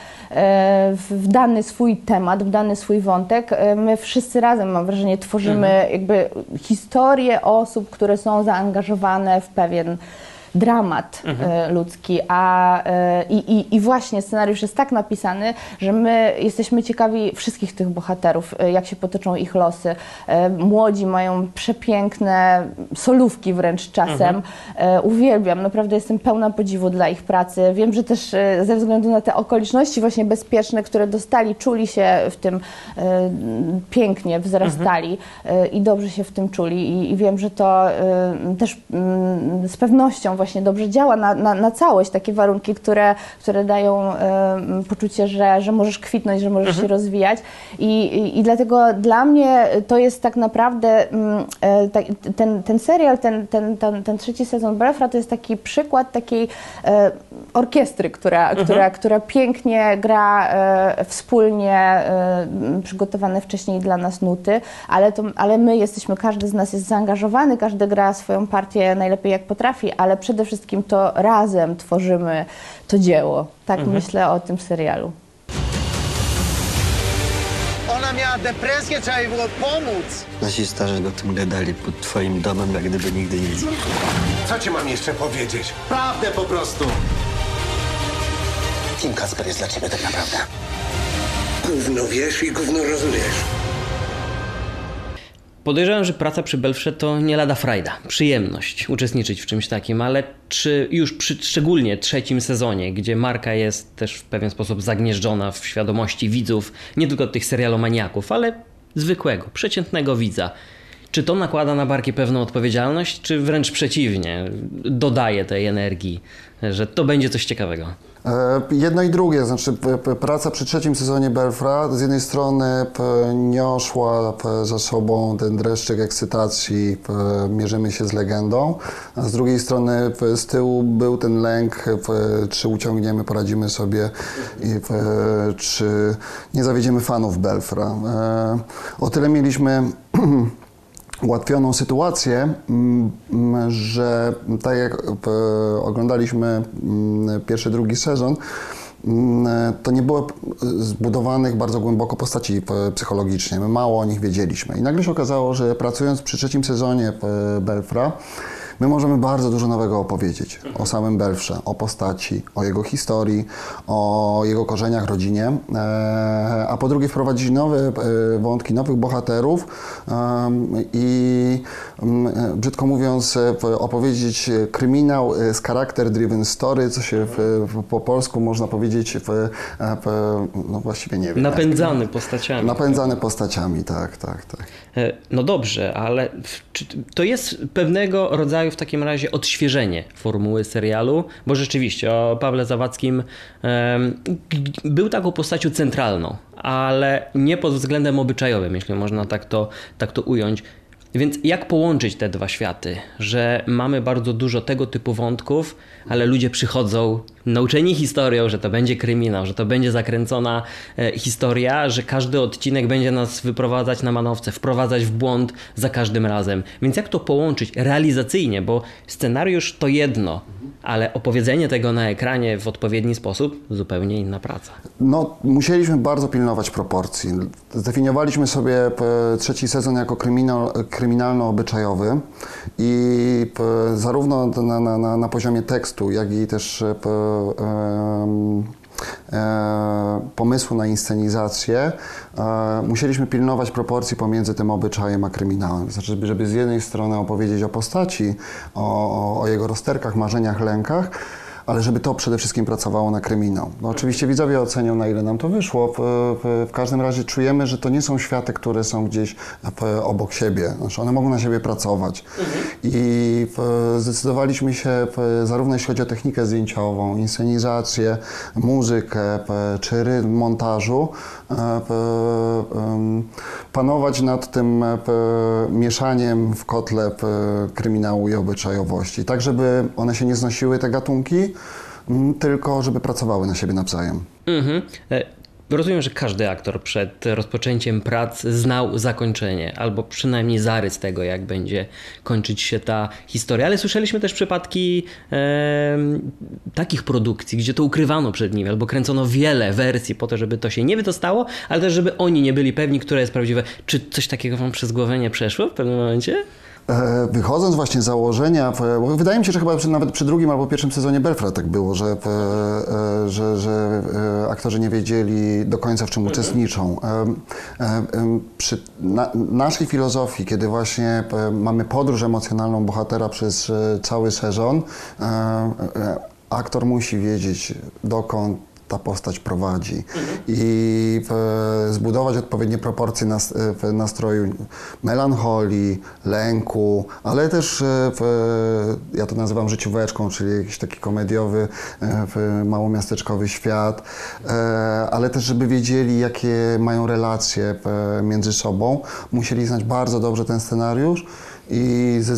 w, dany swój temat, w dany swój wątek, my wszyscy razem, mam wrażenie, tworzymy jakby historię osób, które są zaangażowane w pewien dramat e, ludzki, a e, i, i, i właśnie scenariusz jest tak napisany, że my jesteśmy ciekawi wszystkich tych bohaterów, e, jak się potoczą ich losy. Młodzi mają przepiękne solówki wręcz czasem. E, Uwielbiam, naprawdę jestem pełna podziwu dla ich pracy. Wiem, że też ze względu na te okoliczności właśnie bezpieczne, które dostali, czuli się w tym pięknie, wzrastali e, i dobrze się w tym czuli i, i wiem, że to też mm, z pewnością właśnie dobrze działa na, na, na całość, takie warunki, które, które dają poczucie, że, że możesz kwitnąć, że możesz się rozwijać. I, i, i dlatego dla mnie to jest tak naprawdę mm, e, ta, ten, ten serial, ten, ten, ten, ten trzeci sezon Belfra to jest taki przykład takiej e, orkiestry, która, która, która pięknie gra e, wspólnie e, przygotowane wcześniej dla nas nuty, ale, to, ale my jesteśmy, każdy z nas jest zaangażowany, każdy gra swoją partię najlepiej jak potrafi, ale przede wszystkim to razem tworzymy to dzieło. Tak myślę o tym serialu. Ona miała depresję, trzeba jej było pomóc. Nasi starzy o tym gadali pod twoim domem, jak gdyby nigdy nic. Co ci mam jeszcze powiedzieć? Prawdę po prostu. Kim Kasper jest dla ciebie tak naprawdę? Gówno wiesz i gówno rozumiesz. Podejrzewam, że praca przy Belfrze to nie lada frajda, przyjemność uczestniczyć w czymś takim, ale czy już przy szczególnie trzecim sezonie, gdzie marka jest też w pewien sposób zagnieżdżona w świadomości widzów, nie tylko tych serialomaniaków, ale zwykłego, przeciętnego widza, czy to nakłada na barki pewną odpowiedzialność, czy wręcz przeciwnie, dodaje tej energii, że to będzie coś ciekawego? E, Jedno i drugie, znaczy praca przy trzecim sezonie Belfra z jednej strony niosła za sobą ten dreszczyk ekscytacji, mierzymy się z legendą, a z drugiej strony z tyłu był ten lęk, czy uciągniemy, poradzimy sobie i czy nie zawiedziemy fanów Belfra. E, O tyle mieliśmy ułatwioną sytuację, mm, mm, że tak jak e, oglądaliśmy mm, pierwszy, drugi sezon, to nie było zbudowanych bardzo głęboko postaci e, psychologicznie. My mało o nich wiedzieliśmy. I nagle się okazało, że pracując przy trzecim sezonie e, Belfra, my możemy bardzo dużo nowego opowiedzieć o samym Belfrze, o postaci, o jego historii, o jego korzeniach, rodzinie, e, a po drugie wprowadzić nowe e, wątki, nowych bohaterów i brzydko mówiąc e, opowiedzieć kryminał z character-driven story, co się w, w, po polsku można powiedzieć, w, p- no właściwie nie wiem. Napędzany postaciami. Napędzany postaciami, tak, tak, tak. No dobrze, ale w- czy to jest pewnego rodzaju w takim razie odświeżenie formuły serialu, bo rzeczywiście o Pawle Zawadzkim był taką postacią centralną, ale nie pod względem obyczajowym, jeśli można tak to, tak to ująć. Więc jak połączyć te dwa światy, że mamy bardzo dużo tego typu wątków, ale ludzie przychodzą nauczeni historią, że to będzie kryminał, że to będzie zakręcona e, historia, że każdy odcinek będzie nas wyprowadzać na manowce, wprowadzać w błąd za każdym razem. Więc jak to połączyć realizacyjnie, bo scenariusz to jedno, ale opowiedzenie tego na ekranie w odpowiedni sposób zupełnie inna praca. No, musieliśmy bardzo pilnować proporcji. Zdefiniowaliśmy sobie p, trzeci sezon jako kryminal, kryminalno-obyczajowy i p, zarówno na, na, na, poziomie tekstu, jak i też e, pomysłu na inscenizację, e, musieliśmy pilnować proporcji pomiędzy tym obyczajem a kryminałem. Znaczy, żeby- z jednej strony opowiedzieć o postaci, o, o jego rozterkach, marzeniach, lękach, ale żeby to przede wszystkim pracowało na kryminał. No, oczywiście widzowie ocenią, na ile nam to wyszło. W, w, w każdym razie czujemy, że to nie są światy, które są gdzieś p- obok siebie. Znaczy one mogą na siebie pracować. I p- zdecydowaliśmy się, zarówno jeśli chodzi o technikę zdjęciową, inscenizację, muzykę, czy rytm montażu, e, panować nad tym e, mieszaniem w kotle kryminału i obyczajowości. Tak, żeby one się nie znosiły, te gatunki, tylko żeby pracowały na siebie nawzajem. Mhm. E, Rozumiem, że każdy aktor przed rozpoczęciem prac znał zakończenie, albo przynajmniej zarys tego, jak będzie kończyć się ta historia, ale słyszeliśmy też przypadki em, takich produkcji, gdzie to ukrywano przed nimi, albo kręcono wiele wersji po to, żeby to się nie wydostało, ale też, żeby oni nie byli pewni, które jest prawdziwe. Czy coś takiego wam przez głowę nie przeszło w pewnym momencie? E, Wychodząc właśnie z założenia, wydaje mi się, że chyba nawet przy drugim albo pierwszym sezonie Belfra tak było, że, e, że, że e, aktorzy nie wiedzieli do końca w czym uczestniczą. Przy na, naszej filozofii, kiedy właśnie mamy podróż emocjonalną bohatera przez cały sezon, aktor musi wiedzieć dokąd ta postać prowadzi. I e, zbudować odpowiednie proporcje e, nastroju melancholii, lęku, ale też, e, ja to nazywam życióweczką, czyli jakiś taki komediowy, małomiasteczkowy świat, ale też, żeby wiedzieli, jakie mają relacje między sobą, musieli znać bardzo dobrze ten scenariusz i ze,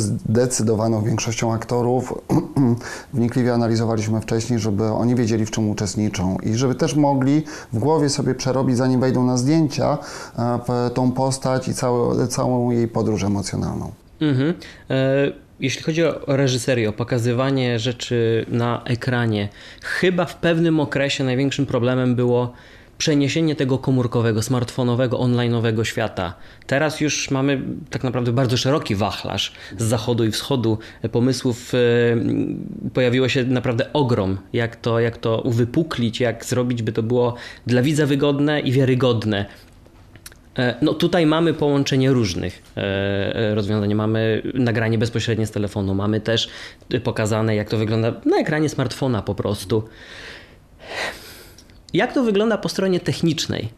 zdecydowaną większością aktorów wnikliwie analizowaliśmy wcześniej, żeby oni wiedzieli, w czym uczestniczą i żeby też mogli w głowie sobie przerobić, zanim wejdą na zdjęcia, e, tą postać i całe, całą jej podróż emocjonalną. Mhm. E, Jeśli chodzi o reżyserię, o pokazywanie rzeczy na ekranie, chyba w pewnym okresie największym problemem było przeniesienie tego komórkowego, smartfonowego, online'owego świata. Teraz już mamy tak naprawdę bardzo szeroki wachlarz z zachodu i wschodu pomysłów. e, Pojawiło się naprawdę ogrom, jak to, jak to uwypuklić, jak zrobić, by to było dla widza wygodne i wiarygodne. E, No tutaj mamy połączenie różnych e, rozwiązań. Mamy nagranie bezpośrednie z telefonu, mamy też pokazane, jak to wygląda na ekranie smartfona po prostu. Jak to wygląda po stronie technicznej?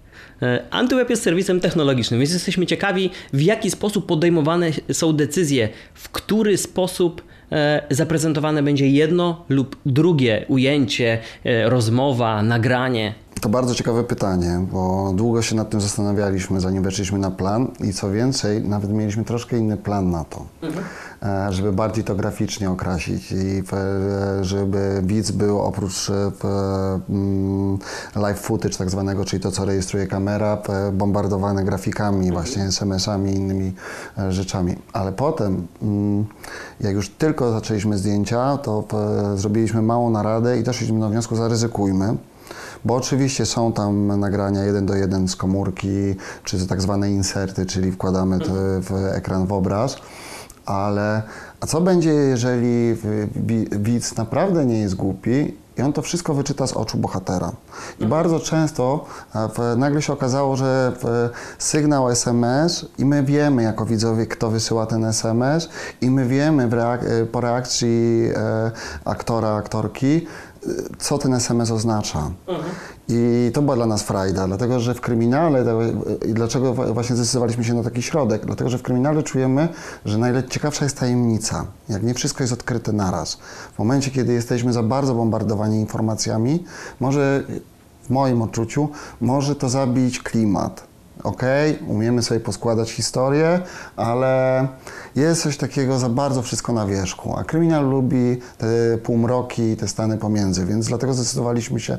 E, Antyweb jest serwisem technologicznym, więc jesteśmy ciekawi, w jaki sposób podejmowane są decyzje, w który sposób e, zaprezentowane będzie jedno lub drugie ujęcie, e, rozmowa, nagranie. To bardzo ciekawe pytanie, bo długo się nad tym zastanawialiśmy, zanim weszliśmy na plan i co więcej, nawet mieliśmy troszkę inny plan na to, e, żeby bardziej to graficznie okrasić i e, żeby widz był oprócz e, mm, live footage tak zwanego, czyli to, co rejestruje kamera, bombardowany grafikami, właśnie SMS-ami i innymi rzeczami. Ale potem, mm, jak już tylko zaczęliśmy zdjęcia, to zrobiliśmy małą naradę i doszliśmy do wniosku, zaryzykujmy. Bo oczywiście są tam nagrania jeden do jeden z komórki, czy tak zwane inserty, czyli wkładamy to w ekran w obraz, ale a co będzie, jeżeli wi- widz naprawdę nie jest głupi i on to wszystko wyczyta z oczu bohatera. I bardzo często w, nagle się okazało, że sygnał SMS i my wiemy jako widzowie, kto wysyła ten SMS i my wiemy reak- po reakcji e, aktora, aktorki, co ten SMS oznacza. I to była dla nas frajda, dlatego że w kryminale, i dlaczego właśnie zdecydowaliśmy się na taki środek, dlatego że w kryminale czujemy, że najciekawsza jest tajemnica, jak nie wszystko jest odkryte naraz. W momencie, kiedy jesteśmy za bardzo bombardowani informacjami, może w moim odczuciu, może to zabić klimat. Ok, umiemy sobie poskładać historię, ale jest coś takiego za bardzo wszystko na wierzchu. A kryminal lubi te półmroki, te stany pomiędzy, więc dlatego zdecydowaliśmy się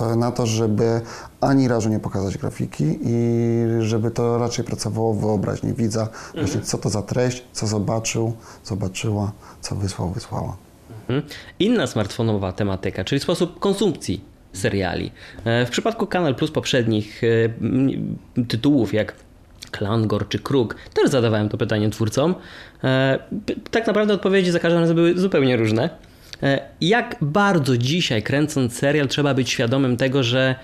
e, na to, żeby ani razu nie pokazać grafiki i żeby to raczej pracowało w wyobraźni widza, właśnie co to za treść, co zobaczył, zobaczyła, co wysłał, wysłała. Mhm. Inna smartfonowa tematyka, czyli sposób konsumpcji seriali. E, W przypadku Kanal Plus poprzednich e, tytułów jak Klangor czy Kruk, też zadawałem to pytanie twórcom. E, Tak naprawdę odpowiedzi za każdym razem były zupełnie różne. Jak bardzo dzisiaj kręcąc serial trzeba być świadomym tego, że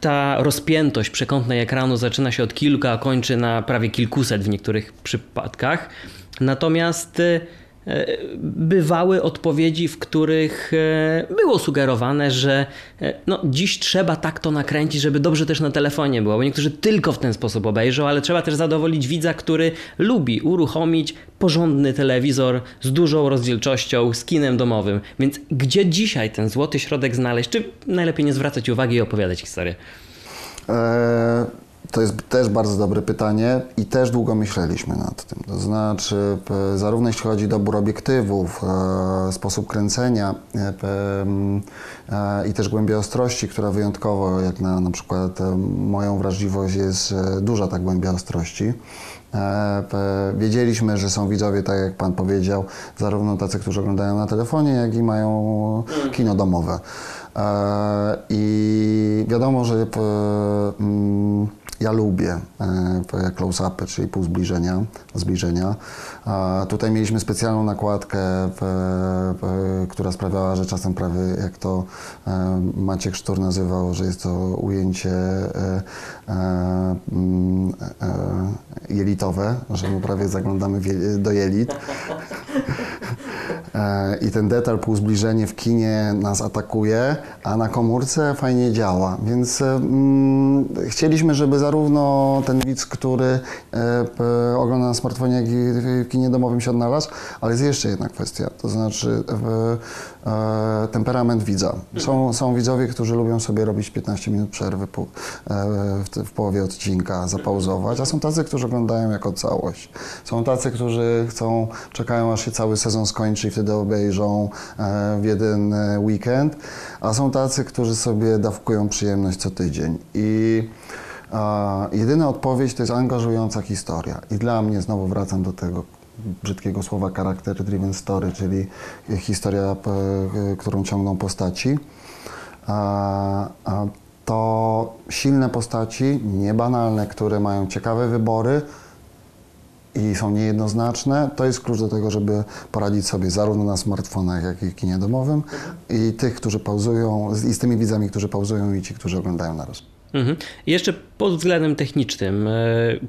ta rozpiętość przekątnej ekranu zaczyna się od kilku, a kończy na prawie kilkuset w niektórych przypadkach. Natomiast bywały odpowiedzi, w których e, było sugerowane, że e, no, dziś trzeba tak to nakręcić, żeby dobrze też na telefonie było, bo niektórzy tylko w ten sposób obejrzą, ale trzeba też zadowolić widza, który lubi uruchomić porządny telewizor z dużą rozdzielczością, z kinem domowym. Więc gdzie dzisiaj ten złoty środek znaleźć? Czy najlepiej nie zwracać uwagi i opowiadać historię? E, To jest też bardzo dobre pytanie i też długo myśleliśmy nad tym. To znaczy, p- zarówno jeśli chodzi o dobór obiektywów, e, sposób kręcenia e, e, i też głębia ostrości, która wyjątkowo, jak na na przykład e, moją wrażliwość, jest e, duża ta głębia ostrości. E, Wiedzieliśmy, że są widzowie, tak jak Pan powiedział, zarówno tacy, którzy oglądają na telefonie, jak i mają kino domowe. E, I wiadomo, że p- mm, ja lubię e, close-upy, czyli pół zbliżenia. zbliżenia. Tutaj mieliśmy specjalną nakładkę, p- p- która sprawiała, że czasem prawie jak to e, Maciek Sztur nazywał, że jest to ujęcie e, e, mm, e, jelitowe, że my prawie zaglądamy w je- do jelit. E, I ten detal półzbliżenie w kinie nas atakuje, a na komórce fajnie działa. Więc e, mm, chcieliśmy, żeby zarówno ten widz, który e, ogląda na smartfonie, jak i w kinie domowym się odnalazł, ale jest jeszcze jedna kwestia, to znaczy e, e, temperament widza. Są, są widzowie, którzy lubią sobie robić 15 minut przerwy po, e, w, w połowie odcinka, zapauzować, a są tacy, którzy oglądają jako całość. Są tacy, którzy chcą, czekają aż się cały sezon skończy i wtedy obejrzą e, w jeden e, weekend, a są tacy, którzy sobie dawkują przyjemność co tydzień. I jedyna odpowiedź to jest angażująca historia. I dla mnie, znowu wracam do tego brzydkiego słowa character driven story, czyli historia, p- którą ciągną postaci. To silne postaci, niebanalne, które mają ciekawe wybory i są niejednoznaczne, to jest klucz do tego, żeby poradzić sobie zarówno na smartfonach, jak i kinie domowym i tych, którzy pauzują, i z tymi widzami, którzy pauzują i ci, którzy oglądają naraz. Mhm. I Jeszcze pod względem technicznym, e,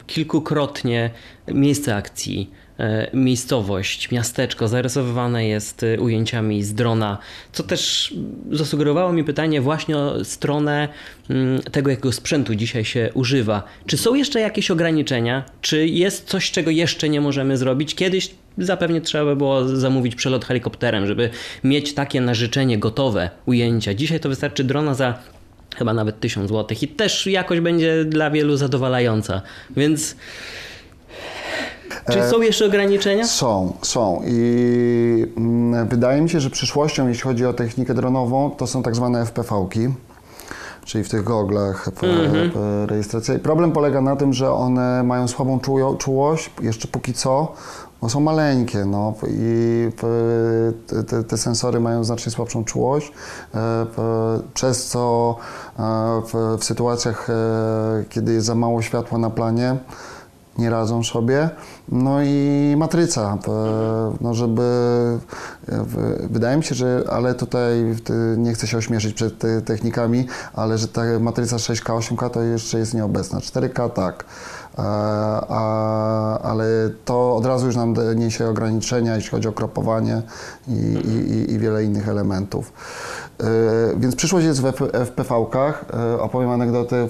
kilkukrotnie miejsce akcji, e, miejscowość, miasteczko zarysowywane jest e, ujęciami z drona, co też zasugerowało mi pytanie właśnie o stronę mm, tego, jakiego sprzętu dzisiaj się używa. Czy są jeszcze jakieś ograniczenia? Czy jest coś, czego jeszcze nie możemy zrobić? Kiedyś zapewne trzeba by było zamówić przelot helikopterem, żeby mieć takie na życzenie gotowe ujęcia. Dzisiaj to wystarczy drona za chyba nawet 1000 zł i też jakoś będzie dla wielu zadowalająca. Więc czy są jeszcze ograniczenia? Są, są i mm, wydaje mi się, że przyszłością, jeśli chodzi o technikę dronową, to są tak zwane FPV-ki. Czyli w tych goglach Mhm. rejestracyjnych. Problem polega na tym, że one mają słabą czujo- czułość, jeszcze póki co, bo są maleńkie, no i te- te, sensory mają znacznie słabszą czułość, e, przez co e, w, w sytuacjach, e, kiedy jest za mało światła na planie, nie radzą sobie. No i matryca, no żeby, wydaje mi się, że, ale tutaj nie chcę się ośmieszyć przed te- technikami, ale że ta matryca 6K, 8K to jeszcze jest nieobecna. 4K tak, E, a, ale to od razu już nam niesie ograniczenia, jeśli chodzi o kropowanie i, i- i wiele innych elementów. E, Więc przyszłość jest w FPV-kach. E, Opowiem anegdotę.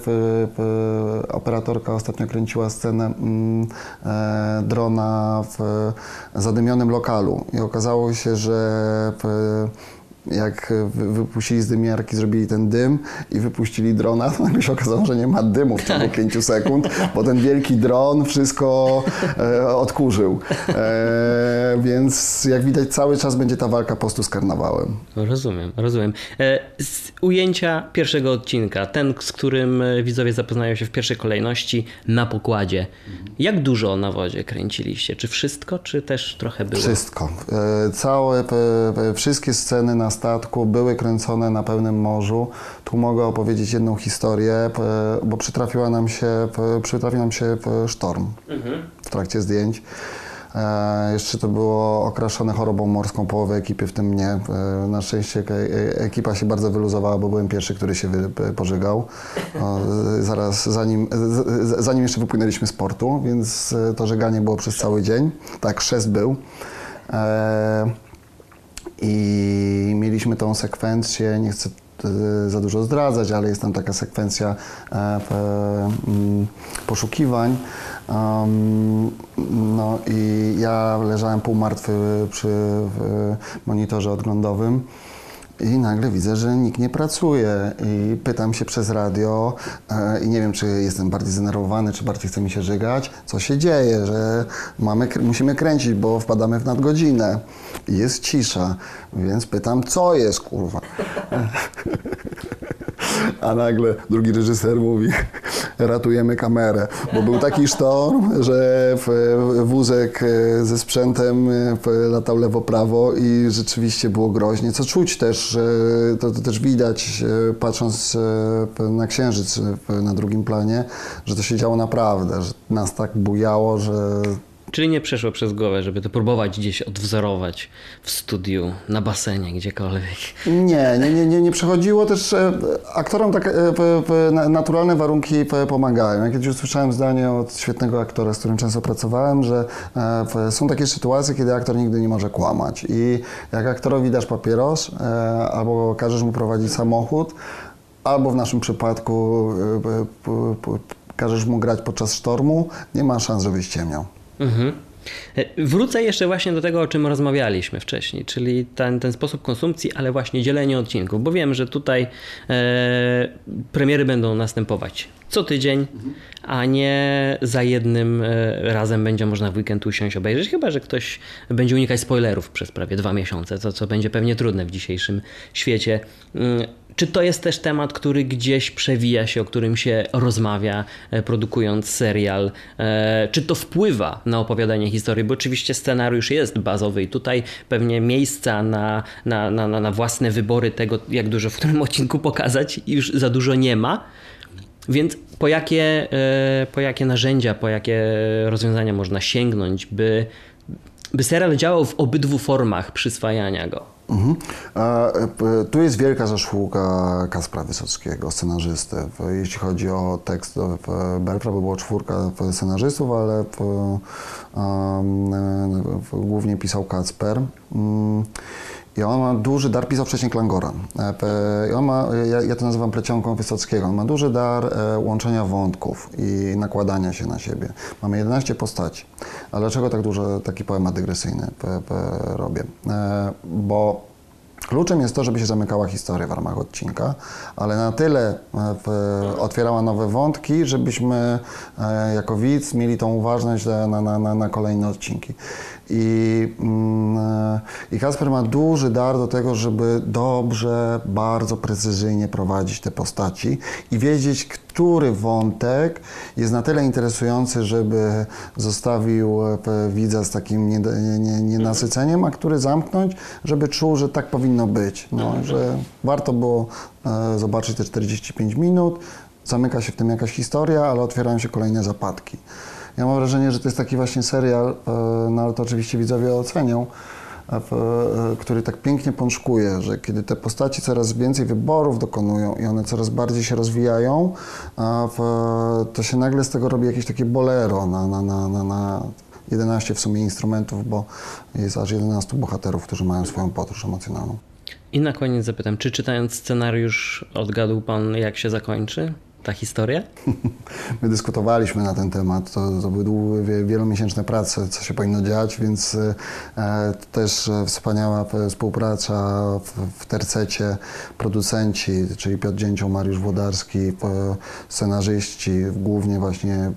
Operatorka ostatnio kręciła scenę mm, e, drona w zadymionym lokalu i okazało się, że jak wy- wypuścili z dymiarki, zrobili ten dym i wypuścili drona, to nagle się okazało, że nie ma dymu w ciągu 5 sekund, bo ten wielki dron wszystko e, odkurzył. E, więc jak widać cały czas będzie ta walka po prostu z karnawałem. Rozumiem, rozumiem. E, Z ujęcia pierwszego odcinka, ten, z którym e, widzowie zapoznają się w pierwszej kolejności na pokładzie. Jak dużo na wodzie kręciliście? Czy wszystko, czy też trochę było? Wszystko. E, Całe, wszystkie sceny na statku były kręcone na pełnym morzu. Tu mogę opowiedzieć jedną historię, p- bo przytrafiła nam się, przytrafił nam się sztorm w trakcie zdjęć. E, jeszcze to było okraszone chorobą morską, połowę ekipy, w tym mnie. E, na szczęście e- e- ekipa się bardzo wyluzowała, bo byłem pierwszy, który się pożygał. Zaraz zanim, zanim jeszcze wypłynęliśmy z portu, więc e, to żeganie było przez cały dzień. Tak, chrzest był. I mieliśmy tą sekwencję, nie chcę e, za dużo zdradzać, ale jest tam taka sekwencja e, mm, poszukiwań. No i ja leżałem półmartwy przy monitorze odglądowym. I nagle widzę, że nikt nie pracuje. I pytam się przez radio e, i nie wiem, czy jestem bardziej zdenerwowany, czy bardziej chce mi się żygać, co się dzieje, że mamy, musimy kręcić, bo wpadamy w nadgodzinę. I jest cisza, więc pytam, co jest, kurwa. A nagle drugi reżyser mówi, ratujemy kamerę, bo był taki sztorm, że wózek e, ze sprzętem e, latał lewo-prawo i rzeczywiście było groźnie, co czuć też, to, to też widać e, patrząc na księżyc na drugim planie, że to się działo naprawdę, że nas tak bujało, że Czyli nie przeszło przez głowę, żeby to próbować gdzieś odwzorować w studiu, na basenie, gdziekolwiek. Nie, nie, nie, nie, nie przechodziło też. e, Aktorom tak e, naturalne warunki p- pomagają. Ja kiedyś usłyszałem zdanie od świetnego aktora, z którym często pracowałem, że e, są takie sytuacje, kiedy aktor nigdy nie może kłamać. I jak aktorowi dasz papieros e, albo każesz mu prowadzić samochód, albo w naszym przypadku e, każesz mu grać podczas sztormu, nie ma szans, żebyś ciemniał. Mhm. Wrócę jeszcze właśnie do tego, o czym rozmawialiśmy wcześniej, czyli ten, ten sposób konsumpcji, ale właśnie dzielenie odcinków, bo wiem, że tutaj e, premiery będą następować co tydzień, a nie za jednym e, razem będzie można w weekend usiąść, obejrzeć, chyba że ktoś będzie unikać spoilerów przez prawie dwa miesiące, co, co będzie pewnie trudne w dzisiejszym świecie. Czy to jest też temat, który gdzieś przewija się, o którym się rozmawia, e, produkując serial? E, Czy to wpływa na opowiadanie historii? Bo oczywiście scenariusz jest bazowy i tutaj pewnie miejsca na, na, na, na własne wybory tego, jak dużo w którym odcinku pokazać, już za dużo nie ma. Więc po jakie, e, po jakie narzędzia, po jakie rozwiązania można sięgnąć, by, by serial działał w obydwu formach przyswajania go? Mhm. Tu jest wielka zasługa Kaspra Wysockiego, scenarzysty. Jeśli chodzi o tekst Belfra, bo było czwórka scenarzystów, ale głównie pisał Kacper. I on ma duży dar, pisał wcześniej Klangora. E, I on ma, ja, ja to nazywam plecionką Wysockiego. On ma duży dar e, łączenia wątków i nakładania się na siebie. Mamy 11 postaci. A dlaczego tak dużo taki poemat dygresyjny p, robię? E, bo Kluczem jest to, żeby się zamykała historia w ramach odcinka, ale na tyle e, otwierała nowe wątki, żebyśmy e, jako widz mieli tą uważność na, na, na- na kolejne odcinki. I, mm, e, I Kasper ma duży dar do tego, żeby dobrze, bardzo precyzyjnie prowadzić te postaci i wiedzieć, który wątek jest na tyle interesujący, żeby zostawił e, widza z takim nienasyceniem, a który zamknąć, żeby czuł, że tak powinno być. No, że warto było e, zobaczyć te 45 minut, zamyka się w tym jakaś historia, ale otwierają się kolejne zapadki. Ja mam wrażenie, że to jest taki właśnie serial, e, no ale to oczywiście widzowie ocenią, w, e, który tak pięknie pączkuje, że kiedy te postaci coraz więcej wyborów dokonują i one coraz bardziej się rozwijają, to się nagle z tego robi jakieś takie bolero na, na, na, na, na 11 w sumie instrumentów, bo jest aż 11 bohaterów, którzy mają swoją podróż emocjonalną. I na koniec zapytam, czy czytając scenariusz odgadł pan, jak się zakończy ta historia? My dyskutowaliśmy na ten temat. To, to były dłu- wie- wielomiesięczne prace, co się powinno dziać, więc e, też e, wspaniała p- współpraca w, w tercecie. Producenci, czyli Piotr Dzięcioł, Mariusz Włodarski, scenarzyści, głównie właśnie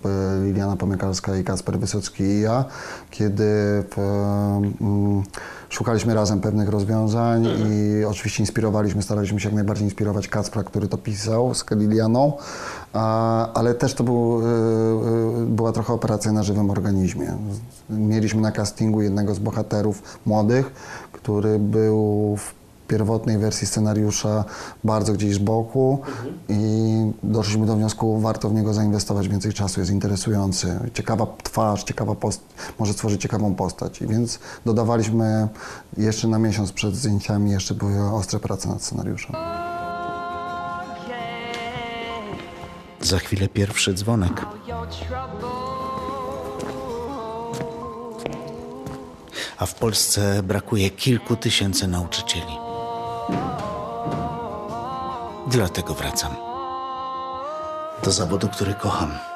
Liliana Pomykalska i Kasper Wysocki i ja, kiedy mm, szukaliśmy razem pewnych rozwiązań i oczywiście inspirowaliśmy, staraliśmy się jak najbardziej inspirować Kacpra, który to pisał z Lilianą, ale też to był, y, y, była trochę operacja na żywym organizmie. Mieliśmy na castingu jednego z bohaterów młodych, który był w pierwotnej wersji scenariusza bardzo gdzieś z boku i doszliśmy do wniosku, warto w niego zainwestować więcej czasu, jest interesujący, ciekawa twarz, ciekawa post- może stworzyć ciekawą postać. I więc dodawaliśmy jeszcze na miesiąc przed zdjęciami, jeszcze były ostre prace nad scenariuszem. Za chwilę pierwszy dzwonek. A w Polsce brakuje kilku tysięcy nauczycieli. Dlatego wracam. Do zawodu, który kocham.